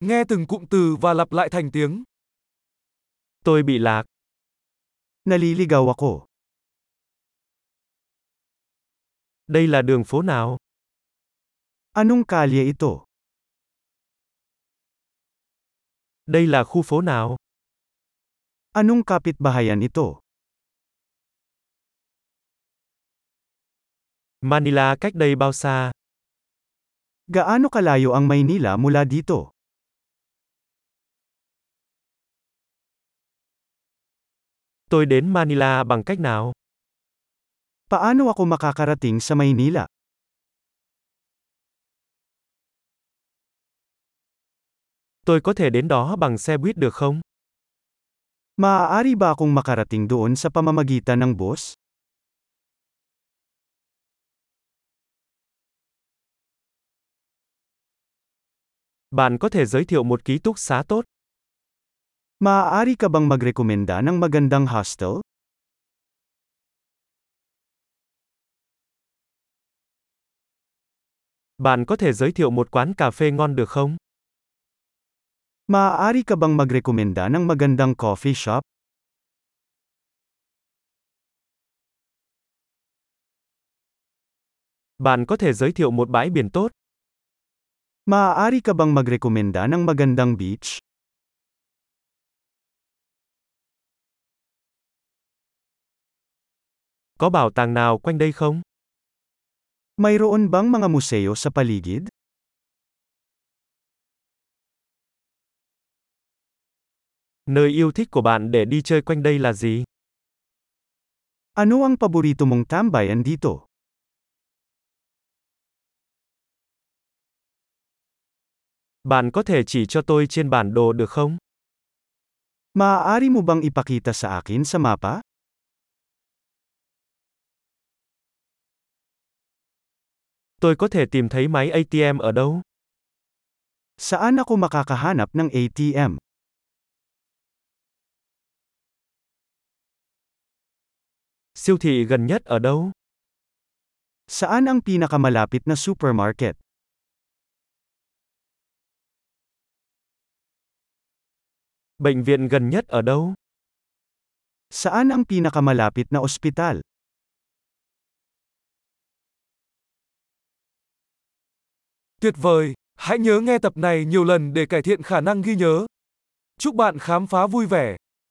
Nghe từng cụm từ và lặp lại thành tiếng. Tôi bị lạc. Naliligaw ako. Đây là đường phố nào? Anong kalye ito? Đây là khu phố nào? Anong kapitbahayan ito? Manila cách đây bao xa? Gaano kalayo ang Maynila mula dito? Tôi đến Manila bằng cách nào? Paano ako makakarating sa Maynila? Tôi có thể đến đó bằng xe buýt được không? Maaari ba akong makarating doon sa pamamagitan ng bus? Bạn có thể giới thiệu một ký túc xá tốt. Maaari ka bang magrekomenda ng magandang hostel? Bạn có thể giới thiệu một quán cà phê ngon được không? Maaari ka bang magrekomenda ng magandang coffee shop? Bạn có thể giới thiệu một bãi biển tốt. Maaari ka bang magrekomenda ng magandang beach? Có bảo tàng nào quanh đây không? Mayroon bang mga museo sa paligid? Nơi yêu thích của bạn để đi chơi quanh đây là gì? Ano ang paborito mong tambayan dito? Bạn có thể chỉ cho tôi trên bản đồ được không? Maaari mo bang ipakita sa akin sa mapa? Tôi có thể tìm thấy máy ATM ở đâu? Saan ako makakahanap ng ATM? Siêu thị gần nhất ở đâu? Saan ang pinakamalapit na supermarket? Bệnh viện gần nhất ở đâu? Saan ang pinakamalapit na ospital? Tuyệt vời! Hãy nhớ nghe tập này nhiều lần để cải thiện khả năng ghi nhớ. Chúc bạn khám phá vui vẻ.